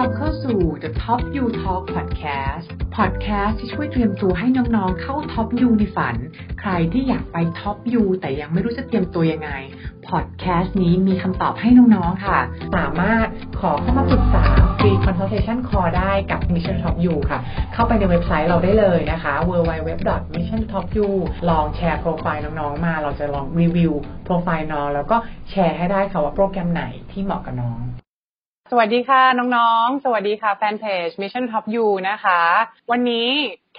รับเข้าสู่ The Top You Talk Podcast Podcast ที่ช่วยเตรียมตัวให้น้องๆ เข้า Top You ในฝัน ใครที่อยากไป Top You แต่ยังไม่รู้จะเตรียมตัวยังไง Podcast นี้มีคำตอบให้น้องๆ ค่ะ สามารถขอเข้ามาปรึกษา Free Consultation Call ได้กับ Mission Top You ค่ะ เข้าไปในเว็บไซต์เราได้เลยนะคะ www.missiontopyu ลองแชร์โปรไฟล์น้องๆ มา เราจะลองรีวิวโปรไฟล์น้องแล้วก็แชร์ให้ได้ค่ะว่าโปรแกรมไหนที่เหมาะกับน้อง สวัสดีค่ะน้องๆ สวัสดีค่ะแฟนเพจ Mission Top You นะคะ วันนี้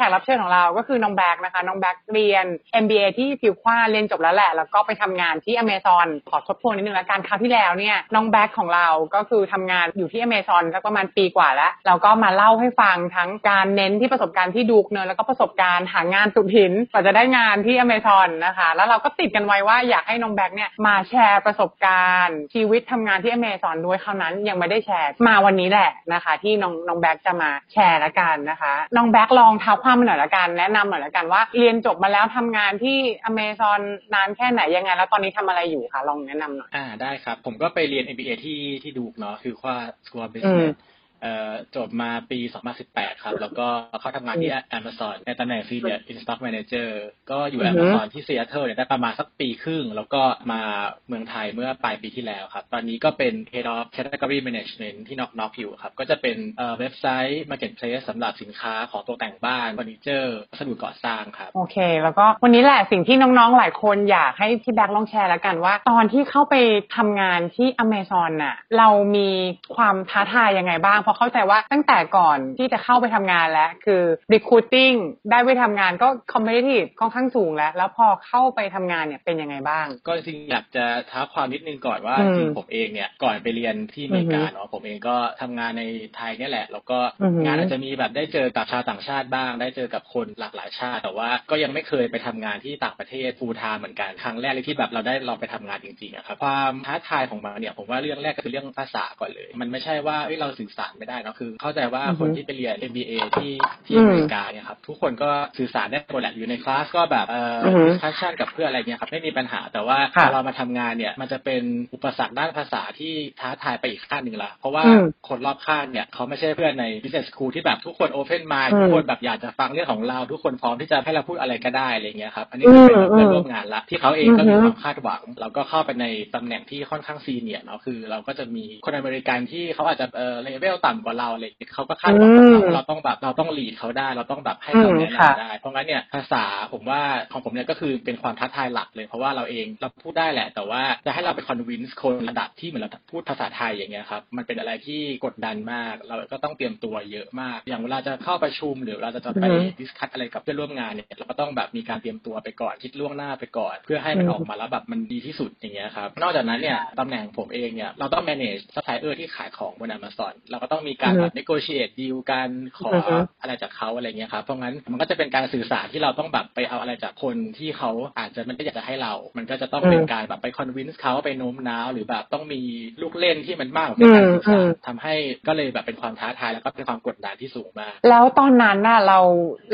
แขกรับเชิญของเราก็คือน้องแบ็กนะคะ น้องแบ็กเรียน MBA ที่ Fuqua เรียนจบแล้วแหละ แล้วก็ไปทำงานที่ Amazon ขอทบทวนนิดนึงละกันคราวที่แล้วเนี่ยน้องแบ็กของเราก็คือทำงานอยู่ที่ Amazon สักประมาณปีกว่าแล้วแล้วก็มาเล่าให้ฟังทั้งการเน้นที่ประสบการณ์ที่ Duke เนอะแล้วก็ประสบการณ์หางานสุดหินกว่าจะได้งานที่ Amazon นะคะ แล้วเราก็ติดกันไว้ว่าอยากให้น้องแบ็กเนี่ยมาแชร์ประสบการณ์ ชีวิตทำงานที่ Amazon ด้วยคราวนั้นยังไม่ได้แชร์มาวันนี้แหละนะคะ ที่น้องน้องแบ็กจะมาแชร์ละกันนะคะ น้องแบ็กลองเท้าความมาหน่อยละกัน แนะนำหน่อยละกันว่าเรียนจบมาแล้วทำงานที่ Amazon นานแค่ไหนยังไง แล้วตอนนี้ทำอะไรอยู่คะลองแนะนำหน่อยอ่าได้ครับ ผมก็ไปเรียน MBA ที่ที่ดูกเนาะคือว่า School of อืม Business เอ่อจบมาปี 2018 ครับ แล้วก็เข้าทำงานที่ Amazon ในตำแหน่ง Senior In Stock Manager ก็อยู่อือฮึ Amazon ที่ Seattle เนี่ยได้ประมาณสักปีครึ่ง แล้วก็มาเมืองไทยเมื่อปลายปีที่แล้วครับ ตอนนี้ก็เป็น Head of Category Management ที่นอกนอกอยู่ครับ ก็จะเป็นเอ่อเว็บไซต์ Marketplace สำหรับสินค้าของตกแต่งบ้านเฟอร์นิเจอร์วัสดุก่อสร้างครับ โอเค แล้วก็วันนี้แหละสิ่งที่น้องๆ หลายคนอยากให้พี่แบ็คลองแชร์แล้วกันว่า ตอนที่เข้าไปทำงานที่ Amazon น่ะเรามีความท้าทายยังไงบ้างเพราะเข้าใจว่าตั้งแต่ก่อนที่จะเข้าไปทำงานแล้ว คือ recruiting ได้ไปทำงานก็ competitive ค่อนข้างสูงแล้ว แล้วพอเข้าไปทำงานเนี่ยเป็นยังไงบ้าง ก็จริงๆอยากจะท้าความนิดนึงก่อนว่าอืมจริงๆผมเองเนี่ยก่อนไปเรียนที่อเมริกาอือฮึเนาะผมเองก็ทำงานในไทยเนี่ยแหละ แล้วก็อือฮึงานอาจจะมีแบบได้เจอกับชาวต่างชาติบ้าง ได้เจอกับคนหลากหลายชาติ แต่ว่าก็ยังไม่เคยไปทำงานที่ต่างประเทศฟูลไทม์เหมือนกันครั้งแรกเลยที่แบบเราได้ลองไปทำงานจริงๆอะครับความท้าทายของมันเนี่ยผมว่าเรื่องแรกก็คือเรื่องภาษาก่อนเลย มันไม่ใช่ว่าเอ้ยเราสื่อสารไม่ได้เนาะคือ เข้าใจว่าอือฮึคนที่ไปเรียน MBA ที่ที่อืมอเมริกาเนี่ยครับทุกคนก็สื่อสารได้หมดแหละอยู่ในคลาสก็แบบเอ่ออือฮึ discussion กับเพื่อนอะไรเงี้ยครับไม่มีปัญหา แต่ว่าค่ะพอเรามาทำงานเนี่ยมันจะเป็นอุปสรรคด้านภาษาที่ท้าทายไปอีกขั้นหนึ่งละเพราะว่าอืมคนรอบข้างเนี่ยเขาไม่ใช่เพื่อนใน business school ที่แบบทุกคน open mind อืมทุกคนแบบอยากจะฟังเรื่องของเรา ทุกคนพร้อมที่จะให้เราพูดอะไรก็ได้อะไรเงี้ยครับอันนี้คือเป็นอืมเพื่อนร่วมงานละที่เขาเองก็อืมีอฮึความคาดหวัง เราก็เข้าไปในตำแหน่งที่ค่อนข้าง senior เนาะคือ เราก็จะมีคนอเมริกันที่เขาอาจจะเออเลเวลต่ำกว่าเราอะไรเงี้ยเขาก็คาดหวังกับเราอืมเราต้องแบบเราต้อง lead เขาได้ เราต้องแบบให้อืมคำแนะนำได้ค่ะ เพราะงั้นเนี่ยภาษาผมว่าของผมเนี่ยก็คือเป็นความท้าทายหลักเลย เพราะว่าเราเองเราพูดได้แหละ แต่ว่าจะให้เราไปคอนวินส์คนระดับที่เหมือนเราพูดภาษาไทยอย่างเงี้ยครับมันเป็นอะไรที่กดดันมาก เราก็ต้องเตรียมตัวเยอะมาก อย่างเวลาจะเข้าประชุมหรือเราจะจะไปอือฮึดิสคัทอะไรกับเพื่อนร่วมงานเนี่ยเราก็ต้องแบบมีการเตรียมตัวไปก่อนคิดล่วงหน้าไปก่อน เพื่อให้มันอืมออกมาแล้วแบบมันดีที่สุดอย่างเงี้ยครับนอกจากนั้นเนี่ยตำแหน่งผมเองเนี่ยเราต้อง manage supplier ที่ขายของบน Amazon เราก็ต้องมีการแบบ negotiate deal กันขออือฮึอะไรจากเขาอะไรเงี้ยครับเพราะงั้นมันก็จะเป็นการสื่อสารที่เราต้องแบบไปเอาอะไรจากคนที่เขาอาจจะไม่ได้อยากจะให้เรา มันก็จะต้องเป็นการแบบไป convince เขาไปโน้มน้าวหรือแบบต้องมีลูกเล่นที่มันมากกว่าแค่การสื่อสารทำให้ก็เลยแบบเป็นความท้าทายแล้วก็เป็นความกดดันที่สูงมาก แล้วตอนนั้นน่ะเรา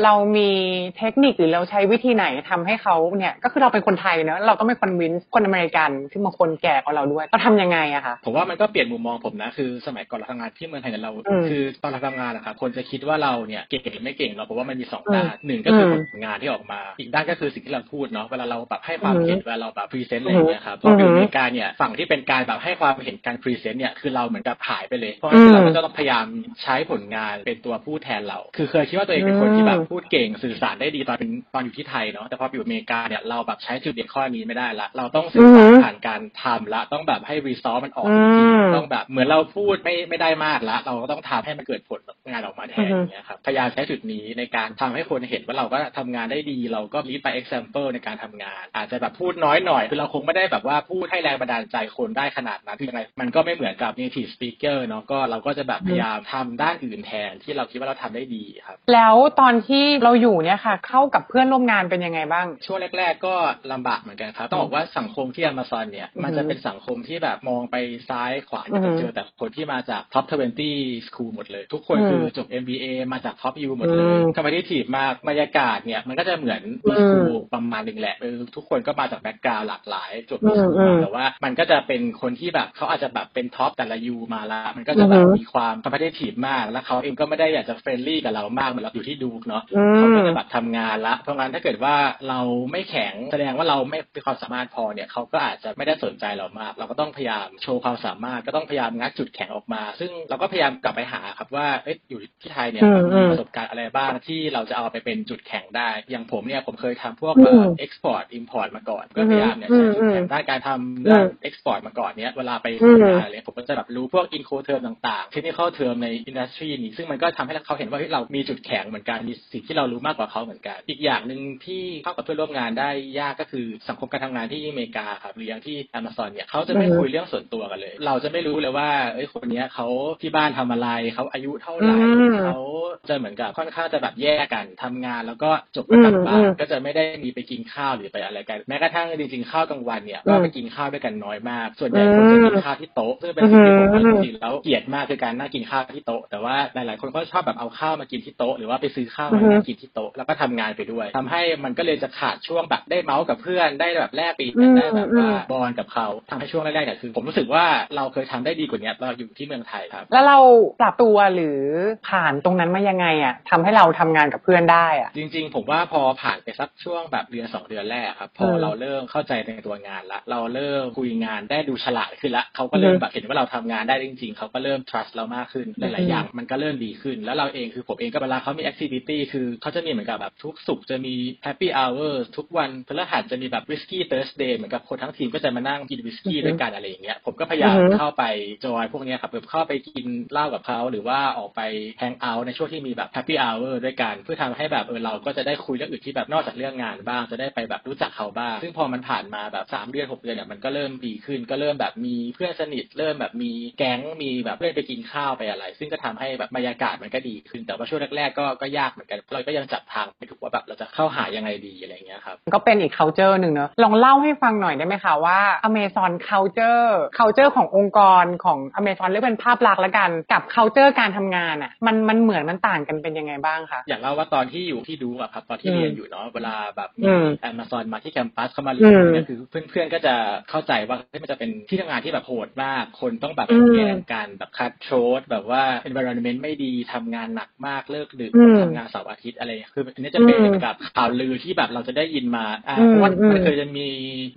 เรามีเทคนิคหรือเราใช้วิธีไหนทำให้เขาเนี่ยก็คือเราเป็นคนไทยเนอะเราต้องเป็น convince คนอเมริกันที่บางคนแก่กว่าเราด้วยเราทำยังไงอะคะผมว่ามันก็เปลี่ยนมุมมองผมนะคือสมัยก่อนเราทำงานที่เมืองไทยเนี่ยเราอืมคือตอนเราทำงานนะครับคนจะคิดว่าเราเนี่ยเก่งหรือไม่เก่งเราเพราะว่ามันมีสองด้านหนึ่งก็คืออมผลงานที่ออกมา อีกด้านก็คือสิ่งที่เราพูดเนาะเวลาเราแบบให้ความอืมเห็นเวลาเราแบบ present อะไรอย่างเงี้ยครับพออืมอยู่อเมริกาเนี่ยฝั่งที่เป็นการแบบให้ความเห็นการ present เนี่ยคือเราเหมือนกับหายไปเลย เพราะฉะอืนั้นอืมเราก็จะต้องพยายามใช้ผลงานเป็นตัวพูดแทนเรา คือเคยคิดว่าตัวเองเป็นคนที่แบบพูดเก่งสื่อสารได้ดีตอนเป็นตอนอยู่ที่ไทยเนาะแต่พอไปอยู่อเมริกาเนี่ยเราแบบใช้จุดเด่นข้อนี้ไม่ได้ละ เราต้องสื่อสารอืมผ่านการทำละต้องแบบให้ result มันออกอืจริงๆต้องแบบเหมือนเราพูดไม่ไม่ได้มากละเราก็ต้องทำให้มันเกิดผลงานออกมาแทนอือฮึอย่างเงี้ยครับพยายามใช้จุดนี้ในการทำให้คนเห็นว่าเราก็ทำงานได้ดี เราก็ลีดไป example ในการทำงาน อาจจะแบบพูดน้อยหน่อยคือเราคงไม่ได้แบบว่าพูดให้แรงบันดาลใจคนได้ขนาดนั้นคือยังไงมันก็ไม่เหมือนกับ native speaker เนาะก็เราก็จะแบบพยายามทำด้านอื่นแทนที่เราคิดว่าเราทำได้ดีครับ แล้วตอนที่เราอยู่เนี่ยค่ะ เข้ากับเพื่อนร่วมงานเป็นยังไงบ้าง ช่วงแรก ๆ ก็ลำบากเหมือนกันครับต้องบอกว่าสังคมที่ Amazon เนี่ยอือฮึมันจะเป็นสังคมที่แบบมองไปซ้ายขวาอือฮึจะเจอแต่คนที่มาจาก top 20 Ivy School หมดเลย ทุกคนคือจบ MBA มาจาก Top U หมดเลยอืม competitive มากบรรยากาศเนี่ย มันก็จะเหมือนอืมีครูประมาณหนึ่งแหละเออทุกคนก็มาจาก background หลากหลายจบอืมอืมแต่ว่า มันก็จะเป็นคนที่แบบเขาอาจจะแบบเป็น top แต่ละ U มาละมันก็จะแบบอือฮึมีความ competitive มาก แล้วเขาเองก็ไม่ได้อยากจะ friendly กับเรามากเหมือนเราอยู่ที่ Duke เนาะอืมเขาก็จะแบบทำงานละเพราะงั้นถ้าเกิดว่าเราไม่แข็งแสดงว่าเราไม่มีความสามารถพอเนี่ยเขาก็อาจจะไม่ได้สนใจเรามาก เราก็ต้องพยายามโชว์ความสามารถก็ต้องพยายามงัดจุดแข็งออกมา ซึ่งเราก็พยายามกลับไปหาครับว่าเอ๊ะอยู่ที่ไทยเนี่ยอืมเราอืมมีประสบการณ์อะไรบ้างที่เราจะเอาไปเป็นจุดแข็งได้ อย่างผมเนี่ยผมเคยทำพวกอืมเอ่อ export import มาก่อน ก็พยายามเนี่ยอืใช้มจุดแข็งด้านการทำด้าน export มาก่อนเนี่ยเวลาไปทำงานอะไรผมก็จะแบบรู้พวก inco term ต่างๆ technical term ใน industry นี้ซึ่งมันก็ทำให้เขาเห็นว่าเฮ้ยเรามีจุดแข็งเหมือนกันมีสิ่งที่เรารู้มากกว่าเขาเหมือนกัน อีกอย่างหนึ่งที่เข้ากับเพื่อนร่วมงานได้ยากก็คือสังคมการทำงานที่อเมริกาครับหรืออย่างที่ Amazon เนี่ยเขาจะไม่อือฮึคุยเรื่องส่วนตัวกันเลย เราจะไม่รู้เลยว่าเอ้ยคนเนี้ยเขาที่บ้านทำอะไรเขาอายุเท่าไหร่อืมเขาจะเหมือนกับค่อนข้างจะแบบแยกกันทำงานแล้วก็จบก็กลับบ้าอืนมก็จะไม่ได้มีไปกินข้าวหรือไปอะไรกันแม้กระทั่งจริงๆข้าวกลางวันเนี่ยอืก็มไปกินข้าวด้วยกันน้อยมาก ส่วนใหญ่คนจะกินข้าวที่โต๊ะซึ่งเป็นสิ่งที่ผมก็จริงๆแล้วเกลียดมากคือการนั่งกินข้าวที่โต๊ะแต่ว่าหลายๆคนก็ชอบแบบเอาข้าวมากินที่โต๊ะหรือว่าไปซื้อข้าวมานั่งกินที่โต๊ะแล้วก็ทำงานไปด้วยทำให้มันก็เลยจะขาดช่วงแบบได้เมาส์กับเพื่อนได้แบบแลกเปลี่ยนได้แบบว่าบอลกับเขาทำให้ช่วงแรกๆเนี่ยคือ ผมรู้สึกว่าเราเคยทำได้ดีกว่านี้เราอยู่ที่เมืองไทยครับแล้วเราปรับตัวหรือผ่านตรงนั้นมายังไงอะทำให้เราทำงานกับเพื่อนได้อะ จริง ๆ ผมว่าพอผ่านไปสักช่วงแบบเดือนสองเดือนแรกครับ พออืมเราเริ่มเข้าใจในตัวงานละเราเริ่มคุยงานได้ดูฉลาดขึ้นละเขาก็เริ่มอือฮึแบบเห็นว่าเราทำงานได้จริง ๆเขาก็เริ่ม trust เรามากขึ้นหอืลายมๆอย่างมันก็เริ่มดีขึ้น แล้วเราเองคือผมเองก็เวลาเขามี activity คือเขาจะมีเหมือนกับแบบทุกสุกร์จะมี happy hour ทุกวันพฤหัสจะมีแบบ whiskey Thursday เหมือนกับคนทั้งทีมก็จะมานั่งกินวิสกี้อือฮึด้วยกันอะไรอย่างเงี้ยผมก็พยายามอือฮึเข้าไปจอยพวกเนี้ยครับแบบเข้าไปกินเล้ากับเขาหรือว่าออกไปแฮงเอาท์ในช่วงที่มีแบบ happy hour ด้วยกัน เพื่อทำให้แบบเออเราก็จะได้คุยเรื่องอื่นที่แบบนอกจากเรื่องงานบ้างจะได้ไปแบบรู้จักเขาบ้าง ซึ่งพอมันผ่านมาแบบสามเดือนหกเดือนเนี่ยมันก็เริ่มดีขึ้น ก็เริ่มแบบมีเพื่อนสนิทเริ่มแบบมีแก๊งมีแบบเพื่อนไปกินข้าวไปอะไร ซึ่งก็ทำให้แบบบรรยากาศมันก็ดีขึ้น แต่ว่าช่วงแรกๆก็ก็ยากเหมือนกันเราก็ยังจับทางไม่ถูกว่าแบบเราจะเข้าหายังไงดีอะไรอย่างเงี้ยครับก็เป็นอีก culture หนึ่งเนอะลองเล่าให้ฟังหน่อยได้ไหมคะว่า Amazon culture culture ขององค์กรของ Amazon เรียกเป็นภาพลักษณ์ล้วกันกับ culture การทำงานอะ มันมันเหมือนมันต่างกันเป็นยังไงบ้างคะอย่างเล่าว่าตอนที่อยู่ที่ดูอะครับตอนที่อืมเรียนอยู่เนาะเวลาแบบมีอืมแอม z o n มาที่แคมปัสเข้ามาเรียนอืมเนี่ยคือเพื่อนๆก็จะเข้าใจว่าเฮ้ยมันจะเป็นที่ทำงานที่แบบโหดมาก คนต้องแบบอืมแย่งกันแบบคัดโชดแบบว่า environment ไม่ดีทำงานหนักมากเลิกดึกอืมทำงานเสาร์อาทิตย์อะไรคืออันนี้จะเป็นอืมแบบข่าวลือที่แบบเราจะได้ยินมาอ่าอืมเพราะว่าอืมมันเคยจะมี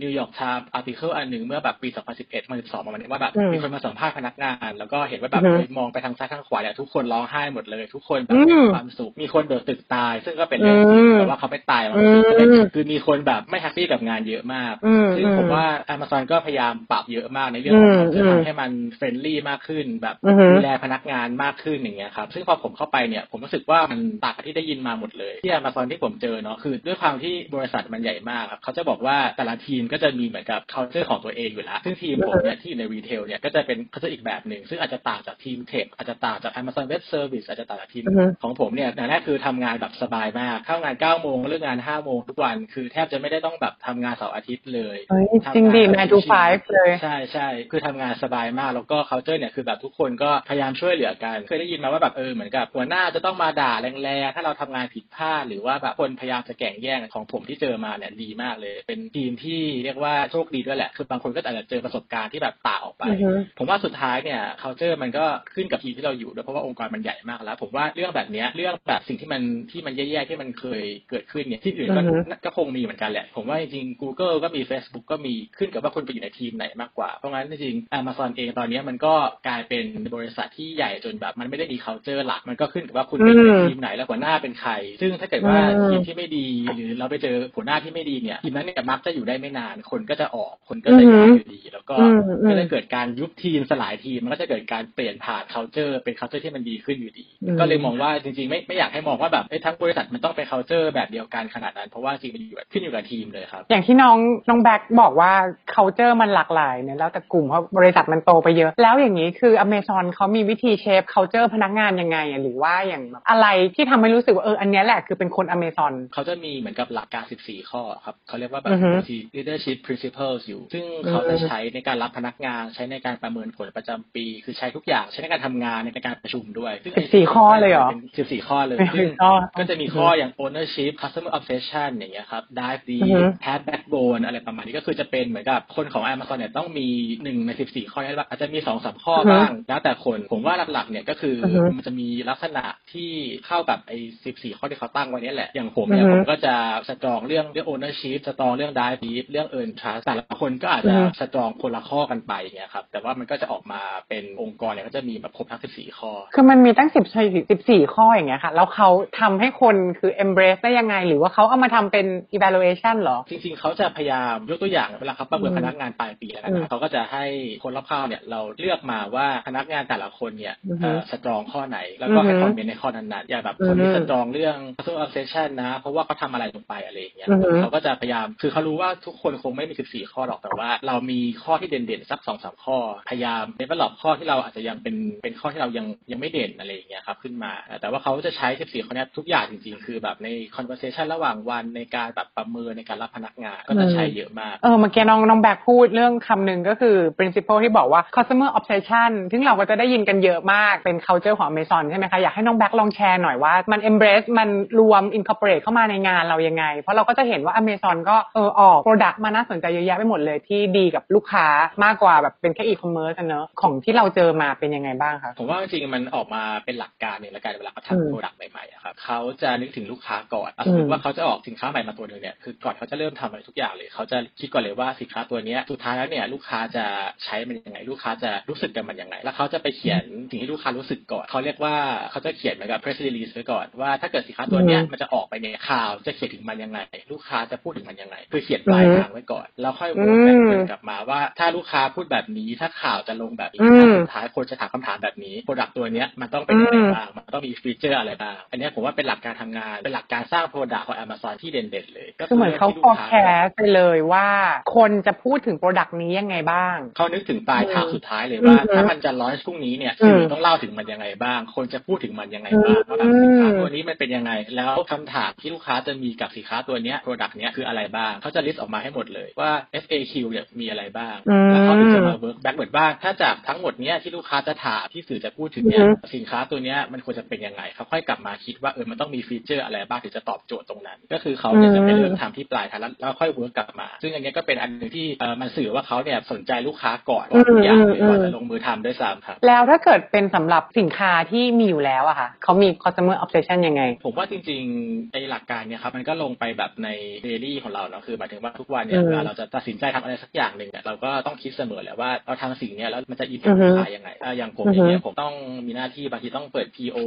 New York Times article อันหนึ่งเมื่อแบบปี 2011มา12ประมาณนี้ว่าแบบอืมมีคนมาสัมภาษณ์พนักงาน แล้วก็เห็นว่าแบบอือฮึเฮ้ยมองไปทางซ้ายทางขวาเนี่ยทุกคนร้องไห้หมดเลย ทุกคนแบบอืมมีความสุขมีคนโดดตึกตาย ซึ่งก็เป็นเรื่องจริงอืมแต่ว่าเขาไม่ตายมันอืมคือมีคนแบบไม่ happy กับงานเยอะมากอืมซึ่งผมว่า Amazon ก็พยายามปรับเยอะมากในเรื่องของอืมเพื่ออืมทำให้มัน friendly มากขึ้น แบบอือฮึดูแลพนักงานมากขึ้นอย่างเงี้ยครับซึ่งพอผมเข้าไปเนี่ยผมรู้สึกว่ามันต่างกับที่ได้ยินมาหมดเลยที่ Amazon ที่ผมเจอเนาะคือด้วยความที่บริษัทมันใหญ่มากครับเขาจะบอกว่าแต่ละทีมก็จะมีเหมือนกับ culture ของตัวเองอยู่แล้วซึ่งทีมผมเนี่ยที่อยู่ใน retail เนี่ยก็จะเป็น culture อีกแบบหนึ่งซึ่งอาจจะต่างจากทีม tech อาจจะต่างจาก Amazon Web Service อาจจะต่างจากทีมอือฮึของผมเนี่ยอย่างแรกคือทำงานแบบสบายมาก เข้างาน9โมงเลิกงาน5โมงทุกวัน คือแทบจะไม่ได้ต้องแบบทำงานเสาร์อาทิตย์เลยเฮ้ยจริงดิ9 to 5เลยใช่ใช่คือทำงานสบายมาก แล้วก็ culture เนี่ยคือแบบทุกคนก็พยายามช่วยเหลือกัน เคยได้ยินมาว่าแบบเออเหมือนกับหัวหน้าจะต้องมาด่าแรงๆถ้าเราทำงานผิดพลาดหรือว่าแบบคนพยายามจะแก่งแย่งของผมที่เจอมาเนี่ยดีมากเลย เป็นทีมที่เรียกว่าโชคดีด้วยแหละ คือบางคนก็อาจจะเจอประสบการณ์ที่แบบต่างออกไปอือฮึผมว่าสุดท้ายเนี่ย culture มันก็ขึ้นกับทีมที่เราอยู่ด้วยเพราะว่าองค์กรมันใหญ่มากแล้ว ผมว่าเรื่องแบบเนี้ยเรื่องแบบสิ่งที่มันที่มันแย่ๆที่มันเคยเกิดขึ้นเนี่ยที่อื่นก็อือฮึก็คงมีเหมือนกันแหละ ผมว่าจริงๆ Google ก็มี Facebook ก็มีขึ้นกับว่าคุณไปอยู่ในทีมไหนมากกว่า เพราะงั้นจริงๆ Amazon เองตอนเนี้ยมันก็กลายเป็นบริษัทที่ใหญ่จนแบบ มันไม่ได้มี culture หลักมันก็ขึ้นกับว่าคุณไปอยู่ในทีมไหนแล้วหัวหน้าเป็นใคร ซึ่งถ้าเกิดว่าอืมทีมที่ไม่ดีหรือเราไปเจอหัวหน้าที่ไม่ดีเนี่ยทีมนั้นเนี่ยมักจะอยู่ได้ไม่นานคนก็จะออกคนก็จะย้ายอยู่ดี แล้วก็อืมอืมก็จะเกิดการยุบทีมสลายทีมมันก็จะเกิดการเปลี่ยนผ่าน culture เป็น culture ที่มันดีขึ้นอยู่ดีอืมก็เลยมองว่าจริงๆ ไม่ไม่อยากให้มองว่าแบบเอ้ยทั้งบริษัทมันต้องเป็น culture แบบเดียวกันขนาดนั้น เพราะว่าจริงๆมันอยู่แบบขึ้นอยู่กับทีมเลยครับ อย่างที่น้องน้องแบ็กบอกว่า culture มันหลากหลายเนี่ยแล้วแต่กลุ่มเพราะบริษัทมันโตไปเยอะ แล้วอย่างนี้คือ Amazon เขามีวิธีเชฟ culture พนักงานยังไงอะหรือว่าอย่างแบบอะไรที่ทำให้รู้สึกว่าเอออันเนี้ยแหละคือเป็นคน Amazon เขาจะมีเหมือนกับหลักการ 14 ข้อครับเขาเรียกว่าแบบอือฮึ leadership principles อยู่ ซึ่งเขาจะใช้ในการรับพนักงานใช้ในการประเมินผลประจำปี คือใช้ทุกอย่างใช้ในการทำงานในการประชุมด้วยซึ่ง14ข้อเลยเหรอสิบสี่ข้อเลย14ซึ่งข้อก็จะมีข้ออย่าง ownership customer obsession อย่างเงี้ยครับ dive อือ deep ฮึ have backbone อะไรประมาณนี้ก็คือจะเป็นเหมือนกับคนของ Amazon เนี่ยต้องมีหนึ่งในสิบสี่ข้อนี้อาจจะมีสองสามข้ออือฮึบ้างแล้วแต่คนผมว่าหลักๆเนี่ยก็คือออฮึมันจะมีลักษณะที่เข้ากับไอ้สิบสี่ข้อที่เขาตั้งไว้เนี่ยแหละอย่างผมเนี่ยอือฮึผมก็จะสตรองเรื่องเรื่อง ownership สตรองเรื่อง dive deep เรื่อง earn trust แต่ละคนก็อาจจะอือฮึสตรองคนละข้อกันไปอย่างเงี้ยครับแต่ว่ามันก็จะออกมาเป็นองค์กรเนี่ยก็จะมีแบบครบทั้งสิบสี่ข้อ คือมันมีตั้งสิบสิบสี่ข้ออย่างเงี้ยค่ะ แล้วเขาทำให้คนคือ embrace ได้ยังไง หรือว่าเขาเอามาทำเป็น evaluation เหรอ จริง ๆ เขาจะพยายามยกตัวอย่างเวลาเขาประเมินอืมพนักงานปลายปีแล้วกันอืมนะเขาก็จะให้คนรอบข้างเนี่ยเราเลือกมาว่าพนักงานแต่ละคนเนี่ยอือฮึสตรองข้อไหน แล้วก็ให้อือฮึคอมเมนต์ในข้อนั้นๆอย่างแบบคนที่อือฮึสตรองเรื่อง customer obsession นะ เพราะว่าเขาทำอะไรลงไปอะไรอย่างเงี้ยอือฮึเขาก็จะพยายามคือเขารู้ว่าทุกคนคงไม่มี14ข้อหรอกแต่ว่า เรามีข้อที่เด่นๆสักสองสามข้อพยายาม develop ข้อที่เราอาจจะยังเป็นเป็นข้อที่เรายังยังไม่เด่นอะไรอย่างเงี้ยครับขึ้นมา แต่ว่าเขาจะใช้14ข้อเนี้ยทุกอย่างจริงๆ คือแบบใน conversation ระหว่างวันในการแบบประเมินในการรับพนักงานก็จะใช้เยอะมาก เออเมื่อกี้น้องน้องแบกพูดเรื่องคำหนึ่งก็คือ principle ที่บอกว่า customer obsession ซึ่งเราก็จะได้ยินกันเยอะมากเป็น culture ของ Amazon ใช่ไหมคะ อยากให้น้องแบกลองแชร์หน่อยว่ามัน embrace มันรวม incorporate เข้ามาในงานเรายังไง เพราะเราก็จะเห็นว่า Amazon ก็เออออก product มาน่าสนใจเยอะแยะไปหมดเลยที่ดีกับลูกค้ามากกว่าแบบเป็นแค่ e-commerce เนอะของที่เราเจอมาเป็นยังไงบ้างคะผมว่าจริงๆมันออกมาเป็นหลักการหนึ่งแล้วกันเวลาเขาอืมทำ productใหม่ๆอะครับเขาจะนึกถึงลูกค้าก่อนอะอืสมมติว่าเขาจะออกสินค้าใหม่มาตัวหนึ่งเนี่ยคือก่อนเขาจะเริ่มทำอะไรทุกอย่างเลยเขาจะคิดก่อนเลยว่าสินค้าตัวเนี้ยสุดท้ายแล้วเนี่ยลูกค้าจะใช้มันยังไง ลูกค้าจะรู้สึกกับมันยังไง แล้วเขาจะไปเขียนสิ่งที่ลูกค้ารู้สึกก่อนเขาเรียกว่าเขาจะเขียนเหมือนกับ press release ไว้ก่อนว่าถ้าเกิดสินค้าตัวเนี้ยอืมมันจะออกไปในข่าวจะเขียนถึงมันยังไง ลูกค้าจะพูดถึงมันยังไงคือเขียนปลายทางไว้ก่อน แล้วค่อยอืม work back กลับมาว่า ถ้าลูกค้าพูดแบบนี้ถ้าข่าวจะลงแบบนี้อืมสุดท้ายคนจะถามคำถามแบบนี้ product ตัวเนี้ยมันต้องเป็นยังไงอืมบ้างมันต้องมีฟีเจอร์อะไรบ้างอันเนี้ยผมว่าเป็นหลักการทำงานเป็นหลักการสร้าง product ของ Amazon ที่เด่นๆเลย ก็คือเหมือนเขาที่ลูกค้ forecast ไปเลยว่า คนจะพูดถึง product นี้ยังไงบ้างเขานึกถึงปลายทางอืมสุดท้ายเลยว่าอืมถ้ามันจะ launch พรุ่งนี้เนี่ยอืมสื่อต้องเล่าถึงมันยังไงบ้าง คนจะพูดถึงมันยังไงบ้างว่าแบบสินค้าตัวนี้มันเป็นยังไง แล้วคำถามที่ลูกค้าจะมีกับสินค้าตัวเนี้ย product เนี้ยคืออะไรบ้างเขาจะ list ออกมาให้หมดเลยว่า FAQ เนี่ยมีอะไรบ้างอืมแล้วเขาถึงจะมา work back เหมือนว่าถ้าจากทั้งหมดเนี้ยที่ลูกค้าจะถามที่สื่อจะพูดถึงเนี่ยอือฮึสินค้าตัวเนี้ยมันควรจะเป็นยังไงเขาค่อยกลับมาคิดว่าเออมันต้องมีฟีเจอร์อะไรบ้างถึงจะตอบโจทย์ตรงนั้น ก็คือเขาเนี่ยจะไปเริ่มทำที่ปลายทางแล้วแล้วค่อย work กลับมา ซึ่งอันเนี้ยก็เป็นอันหนึ่งที่เออมันสื่อว่าเขาเนี่ยสนใจลูกค้าก่อนก่อนทุกอย่างเลยอืมก่อนจะลงมือทำด้วยซ้ำครับแล้วถ้าเกิดเป็นสำหรับสินค้าที่มีอยู่แล้วอะค่ะเขามี customer obsession ยังไง ผมว่าจริงๆไอ้หลักการเนี่ยครับมันก็ลงไปแบบในเดลี่ของเราเนาะคือหมายถึงว่าทุกวันเนี่ยอืมเวลาเราจะตัดสินใจทำอะไรสักอย่างหนึ่งเนี่ยเราก็ต้องคิดเสมอแหละว่าเราทำสิ่งเนี้ยแล้วมันจะอินแพอืคอฮึลูกค้ายังไงอะอย่างผมอืออฮึย่างเงี้ยผมต้องมีหน้าที่บางทีต้องเปิด PO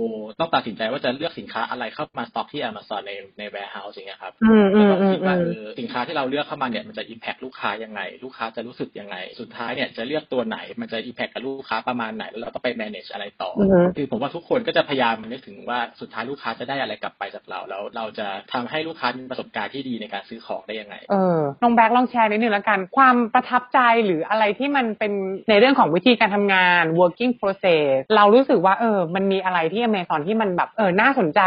ต้องตัดสินใจว่าจะเลือกสินค้าอะไรเข้ามาสต็อกที่ Amazon ในใน warehouse อย่างเงี้ยครับอืมอืแล้วมก็อืคิมดว่าอืเอมอสินค้าที่เราเลือกเข้ามาเนี่ยมันจะอิมแพคลูกค้ายังไง ลูกค้าจะรู้สึกยังไง สุดท้ายเนี่ยจะเลือกตัวไหนมันจะอิมแพคกับลูกค้าประมาณไหนแล้วเราต้องไป manage อะไรต่อออือฮึคือผมว่าทุกคนก็จะพยายามนึกถึงว่าสุดท้ายลูกค้าจะได้อะไรกลับไปจากเราแล้วเราจะทำให้ลูกค้ามีประสบการณ์ที่ดีในการซื้อของได้ยังไงเออน้องแบ็คลองแชร์นิดนึงแล้วกัน ความประทับใจหรืออะไรที่มันเป็นในเรื่องของวิธีการทำงาน working process เรารู้สึกว่าเออมันมีอะไรที่ Amazon ที่มันแบบเออน่าสนใจ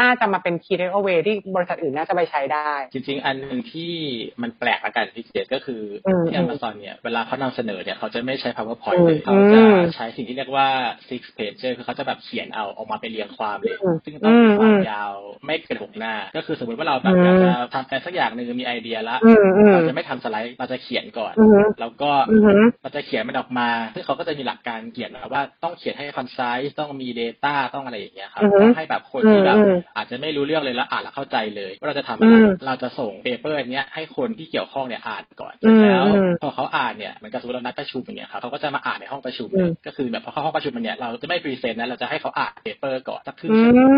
น่าจะมาเป็น key takeaway ที่บริษัทอื่นน่าจะไปใช้ได้ จริง ๆ อันหนึ่งที่มันแปลกละกันพิเศษก็คืออมที่อืม Amazon เนี่ยเวลาเขานำเสนอเนี่ยเขาจะไม่ใช้ PowerPoint อืมเลยเขาจะอืมใช้สิ่งที่เรียกว่า six pager คือเขาจะแบบเขียนเอาออกมาเป็นเรียงความเลยอืมซึ่งต้องมีควาอืมมยาวไม่เกินหกหน้า ก็คือสมมติว่าเราแบบอืมอยากจะทำอะไรสักอย่างหนึ่งมีไอเดียละอืมอืมเราจะไม่ทำสไลด์เราจะเขียนก่อนอือฮึแล้วก็อือฮึเราจะเขียนมันออกมาซึ่งเขาก็จะมีหลักการเขียนนะว่าต้องเขียนให้ concise ต้องมี Data ต้องอะไรอย่างเงี้ยครับอือฮึต้องให้แบบคนที่แบบอืมอาจจะไม่รู้เรื่องเลยแล้วอ่านแล้วเข้าใจเลยว่าเราจะทำอะไรอืมเราจะส่ง paper เนี้ยให้คนที่เกี่ยวข้องเนี่ยอ่านก่อนอืมแล้วอืมพอเขาอ่านเนี่ยเหมือนกับสมมติเรานัดประชุมอย่างเงี้ยครับเขาก็จะมาอ่านในห้องประชุมเลยอืมก็คือแบบพอเข้าห้องประชุมมันเนี่ยเราจะไม่ present นะเราจะให้เขาอ่าน paper ก่อนสักครึ่งอืชั่วโมง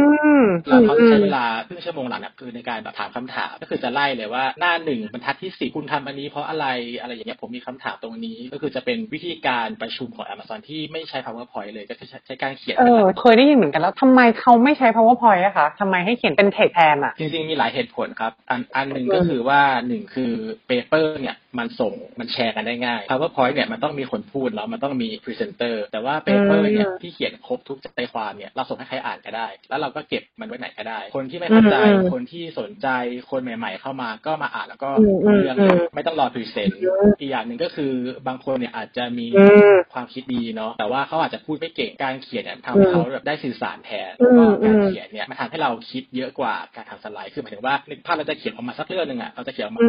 มแล้วเขาจะใช้อืมเวลาครึ่งชั่วโมงหลังเนี่ยคือในการแบบถามคำถามก็คือจะไล่เลยว่าหน้าหนึ่งบรรทัดที่สี่คุณทำอันนี้เพราะอะไรอะไรอย่างเงี้ยผมมีคำถามตรงนี้ก็คือจะเป็นวิธีการประชุมของ Amazon ที่ไม่ใช้ PowerPoint เลยก็คือใช้การเขียนเอเป็นหอลักเคยได้ยินเหมือนกันแล้วทำไมเขาไม่ใช้ PowerPoint อะคะทำไมให้เขียนเป็นเทคแทนอะจริงๆมีหลายเหตุผลครับ อันอันหนึ่งก็คือว่าหนึ่งคือ paper เนี่ยมันส่งมันแชร์กันได้ง่าย PowerPoint เนี่ยมันต้องมีคนพูดแล้วมันต้องมีพรีเซนเตอร์แต่ว่า paper เนี่ยอืมที่เขียนครบทุกใจความเนี่ยเราส่งให้ใครอ่านก็ได้ แล้วเราก็เก็บมันไว้ไหนก็ได้ คนที่ไม่เข้าใจอืมคนที่สนใจคนใหม่ ๆ เข้ามาก็มาอ่านแล้วก็อืมอืมรู้เรื่องเลยอืมไม่ต้องรอ present อืมอีกอย่างหนึ่งก็คือบางคนเนี่ยอาจจะมีอืมความคิดดีเนาะแต่ว่าเขาเขาอาจจะพูดไม่เก่งการเขียนเนี่ยทำให้เขาแบบได้สื่อสารแทนแล้วก็การเขียนเนี่ยมันทำให้เราคิดเยอะกว่าการทำสไลด์คือหมายถึงว่านึกภาพเราจะเขียนออกมาสักเรื่องหนึ่งอะเราจะเขียนออกมา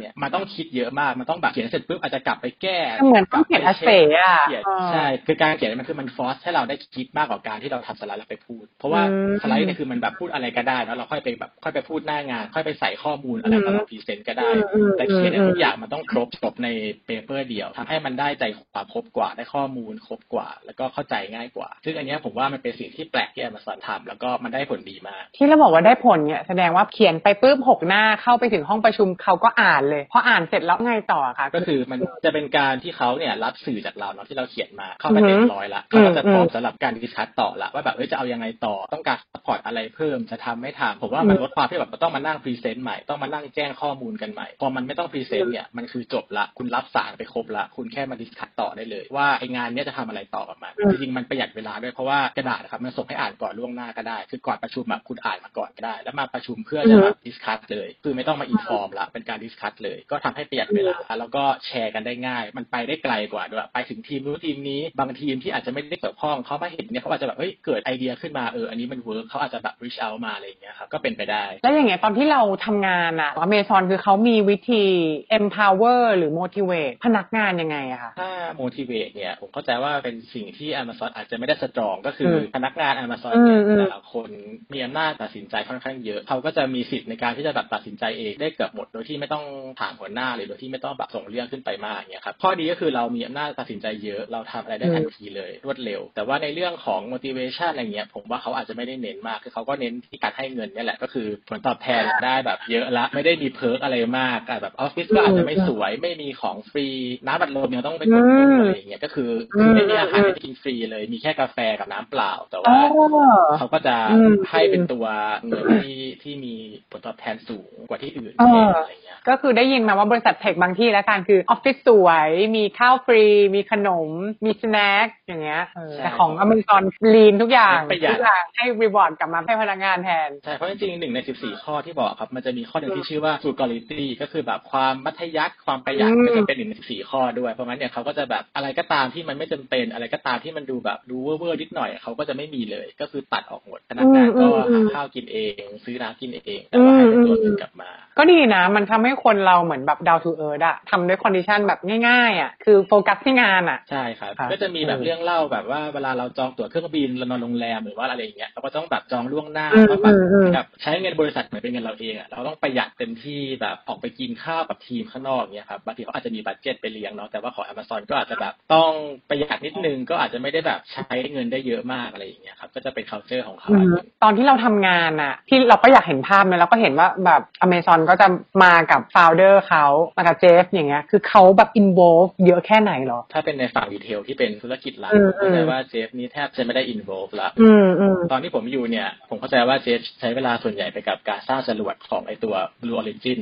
เนี่ยมันต้องคิดเยอะมากมันต้องแบบเขียนเสร็จปุ๊บอาจจะกลับไปแก้เหมือนต้องเขียน essay อะใช่คือการเขียนมันคือมัน force ให้เราได้คิดมากกว่าการที่เราทำสไลด์แล้วไปพูด เพราะว่าสไลด์เนี่ยคือมันแบบพูดอะไรก็ได้แล้วเราค่อยไปแบบค่อยไปพูดหน้างาน ค่อยไปใส่ข้อมูลอะไรตอนเรา present ก็ได้ แต่เขียนเนี่ยทุกอย่างมันต้องครบจบใน paper เดียวทำให้มันได้ใจความครบกว่าได้ข้อมูลครบกว่าแล้วก็เข้าใจง่ายกว่า ซึ่งอันนี้ผมว่ามันเป็นสิ่งที่แปลกที่ Amazon ทำแล้วก็มันได้ผลดีมาก ที่เราบอกว่าได้ผลเนี่ยแสดงว่าเขียนไปปุ๊บหกหน้าเข้าไปถึงห้องประชุมเขาก็อ่านเลยพออ่านเสร็จแล้วไงต่อคะก็คือมันจะเป็นการที่เขาเนี่ยรับสื่อจากเราเนาะที่เราเขียนมาเข้าไปเต็มร้อยละเขาก็จะพร้อมสำหรับการดิสคัสต่อละว่าแบบเอ้ยจะเอายังไงต่อต้องการ support อะไรเพิ่มจะทำไม่ทำผมว่ามันลดความที่แบบต้องมานั่ง present ใหม่ต้องมานั่งแจ้งข้อมูลกันใหม่พอมันไม่ต้อง present เนี่ยมันคือจบละคุณรับสารไปครบละคุณแค่มา discuss ต่อได้เลย ว่าไองานเนี้ยจะทำอะไรต่อกับมันจริงๆมันประหยัดเวลาด้วยเพราะว่ากระดาษครับมันส่งให้อ่านก่อนล่วงหน้าก็ได้ คือก่อนประชุมคุณอ่านมาก่อนก็ได้ แล้วมาประชุมเพื่อจะมา discuss เลย คือไม่ต้องมา inform ละเป็นการ discuss เลย ก็ทำให้ประหยัดเวลา แล้วก็แชร์กันได้ง่าย มันไปได้ไกลกว่าด้วยไปถึงทีมนู้นทีมนี้ บางทีมที่อาจจะไม่ได้เกี่ยวข้องเขามาเห็นเนี่ยเขาอาจจะแบบเฮ้ยเกิดไอเดียขึ้นมาเอออันนี้มัน work เขาอาจจะแบบ reach out มาอะไรอย่างเงี้ยครับก็เป็นไปได้ แล้วอย่างเงี้ยตอนที่เราทำงานอะอเมซอนคือเขามีวิธี empower หรือ motivate พนักงานยังไงอะคะถ้า motivate เนี่ยผมเข้าใจว่าเป็นสิ่งที่ Amazon อาจจะไม่ได้สตรองก็คือพนักงาน Amazon เนี่ยแต่ละคนมีอำนาจตัดสินใจค่อนข้างเยอะ เขาก็จะมีสิทธิ์ในการที่จะแบบตัดสินใจเองได้เกือบหมด โดยที่ไม่ต้องถามหัวหน้าเลยโดยที่ไม่ต้องแบบส่งเรื่องขึ้นไปมากเนี่ยครับข้อดีก็คือเรามีอำนาจตัดสินใจเยอะเราทำอะไรได้ทันทีเลยรวดเร็ว แต่ว่าในเรื่องของ motivation อะไรเงี้ยผมว่าเขาอาจจะไม่ได้เน้นมากคือเขาก็เน้นที่การให้เงินนี่แหละก็คือผลตอบแทนได้แบบเยอะละไม่ได้มีเพิร์กอะไรมากแบบออฟฟิศก็อาจจะไม่สวยไม่มีของฟรีน้ำอัดลมยังต้องไปกดปุ่มอะไรอย่างเงี้ยก็คือคือไม่มีอาหารให้กินฟรีเลย มีแค่กาแฟกับน้ำเปล่า แต่ว่าเขาก็จะให้เป็นตัวเงินที่ที่มีผลตอบแทนสูงกว่าที่อื่นอะไรเงี้ยก็คือได้ยินมาว่าบริษัท tech บางที่แล้วกันคือออฟฟิศสวย มีข้าวฟรี มีขนม มี snack อย่างเงี้ยแต่ของ Amazon lean ทุกอย่างทุกอย่างให้ reward กลับมาให้พนักงานแทนใช่เพราะจริงๆหนึ่งในสิบสี่ข้อที่บอกครับ มันจะมีข้อหนึ่งที่ชื่อว่า frugality ก็คือแบบความมัธยัสถ์ความประหยัดก็จะเป็นหนึ่งในสิบสี่ข้อด้วยเพราะงั้นเนี่ยเขาก็จะแบบอะไรก็ตามที่มันไม่จำเป็นอะไรก็ตามที่มันดูแบบดูเว่อร์ๆนิดหน่อยเขาก็จะไม่มีเลย ก็คือตัดออกหมดพนักงานก็หาข้าวกินเอง ซื้อน้ำกินเองแต่ว่าให้เป็นตัวเงินกลับมา ก็ดีนะ มันทำให้คนเราเหมือนแบบ down to earth อะทำด้วย condition แบบง่ายๆอะคือโฟกัสที่งานอะใช่ครับก็จะมีแบบเรื่องเล่าแบบว่าเวลาเราจองตั๋วเครื่องบินเรานอนโรงแรมหรือว่าอะไรอย่างเงี้ยเราก็ต้องแบบจองล่วงหน้าก็แบบแบบใช้เงินบริษัทเหมือนเป็นเงินเราเองอะเราต้องประหยัดเต็มที่แบบออกไปกินข้าวกับทีมข้างนอกเงี้ยครับบางทีเขาอาจจะมี budget ไปเลี้ยงเนาะแต่ว่าของ Amazon ก็อาจจะแบบต้องประหยัดนิดนึงก็อาจจะไม่ได้แบบใช้เงินได้เยอะมากอะไรอย่างเงี้ยครับ ก็จะเป็น culture ของเขาตอนที่เราทำงานอะที่เราก็อยากเห็นภาพเนี่ยเราก็เห็นว่าแบบ Amazon ก็จะมากับ founder เขามากับเจฟอย่างเงี้ยคือเขาแบบ involve เยอะแค่ไหนหรอ ถ้าเป็นในฝั่งดีเทลที่เป็นธุรกิจหลักเข้าใจว่าเจฟนี่แทบจะไม่ได้ involve ละตอนที่ผมอยู่เนี่ย ผมเข้าใจว่าเจฟใช้เวลาส่วนใหญ่ไปกับการสร้างจรวดของไอตัว Blue Origin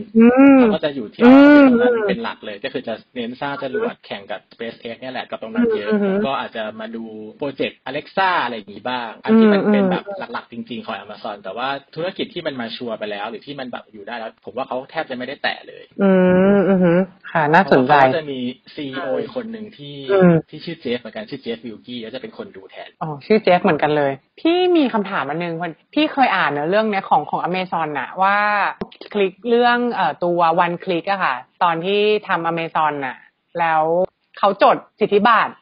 เขาก็จะอยู่ที่ตรงนั้นเป็นหลักเลย ก็คือจะเน้นสร้างจรวดแข่งกับ SpaceX เนี่ยแหละกับตรงนั้นเยอะก็อาจจะมาดูโปรเจกต์ Alexa อะไรอย่างนี้บ้าง อันที่มันเป็นแบบหลักๆ จริง ๆ ของ Amazon แต่ว่าธุรกิจที่มันมาชัวร์ไปแล้ว หรือที่มันแบบอยู่ได้แล้ว ผมว่าเขาแทบจะไม่ได้แตะเลย อืมอืมค่ะน่าสนใจเขาจะมีซีอคนหนึ่งที่ที่ชื่อเจฟเหมือนกันชื่อเจฟวิลกี้แล้วจะเป็นคนดูแทนอ๋อชื่อเจฟเหมือนกันเลย พี่มีคำถามอันนึงพี่เคยอ่านเนอะเรื่องเนี้ยของของอเมซอนอะว่าคลิกเรื่องเอ่อตัววันคลิกอะค่ะ ตอนที่ทำอเมซอนอะแล้วเขาจดสิทธิบัตร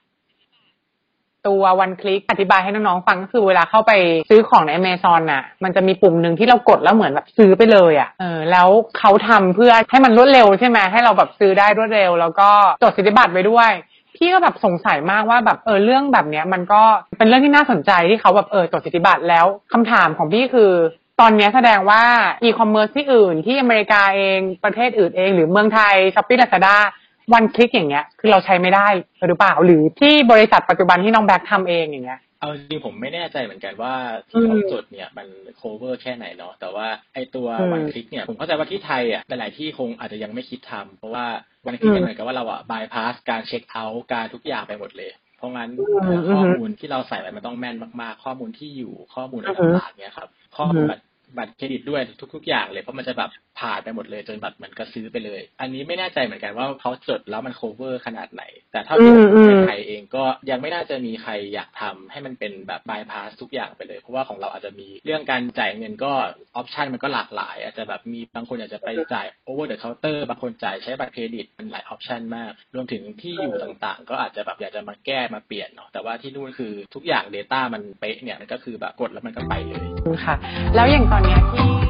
ตัววันคลิกอธิบายให้น้องๆฟังก็คือเวลาเข้าไปซื้อของใน Amazon น่ะ มันจะมีปุ่มหนึ่งที่เรากดแล้วเหมือนแบบซื้อไปเลยอะ่ะเออแล้วเขาทำเพื่อให้มันรวดเร็วใช่ไหมให้เราแบบซื้อได้รวดเร็ว แล้วก็จดสิทธิบัตรไว้ด้วยพี่ก็แบบสงสัยมากว่าแบบเออเรื่องแบบเนี้ย มันก็เป็นเรื่องที่น่าสนใจที่เขาแบบเออจดสิทธิบัตรแล้วคำถามของพี่คือตอนนี้แสดงว่าอีคอมเมิร์ซที่อื่นที่อเมริกาเองประเทศอื่นเอง หรือเมืองไทย Shopee Lazada one click อย่างเงี้ย คือเราใช้ไม่ได้หรือเปล่า หรือที่บริษัทปัจจุบันที่น้องแบ็คทำเองอย่างเงี้ยเอาจริงผมไม่แน่ใจเหมือนกันว่าที่เขาจดเนี่ยมัน cover แค่ไหนเนาะแต่ว่าไอตัว one click เนี่ยผมเข้าใจว่าที่ไทยอะหลายๆที่คงอาจจะยังไม่คิดทำเพราะว่า one click เหมือนกับว่าเราอะ bypass การเช็คเอาท์การทุกอย่างไปหมดเลย เพราะงั้นข้อมูลที่เราใส่ไปมันต้องแม่นมาก ๆ ข้อมูลที่อยู่ข้อมูลอะไรต่างๆเนี่ยครับข้อมูลบัตร บัตรเครดิตด้วยทุก ๆ อย่างเลยเพราะมันจะแบบผ่านไปหมดเลยจนแบบเหมือนกดซื้อไปเลย อันนี้ไม่แน่ใจเหมือนกันว่าเขาจดแล้วมัน cover ขนาดไหน แต่ถ้าเป็นคนไทยเองก็ยังไม่น่าจะมีใครอยากทำให้มันเป็นแบบ bypass ทุกอย่างไปเลย เพราะว่าของเราอาจจะมีเรื่องการจ่ายเงินก็ option มันก็หลากหลาย อาจจะแบบมีบางคนอยากจะไปจ่าย over the counter บางคนจ่ายใช้บัตรเครดิตมันหลาย option มาก รวมถึงที่อยู่ต่างๆ ก็อาจจะแบบอยากจะมาแก้มาเปลี่ยนเนาะแต่ว่าที่นู่นคือทุกอย่าง Data มันเป๊ะเนี่ยมันก็คือแบบกดแล้วมันก็ไปเลยค่ะ แล้วอย่างตอน Cognac.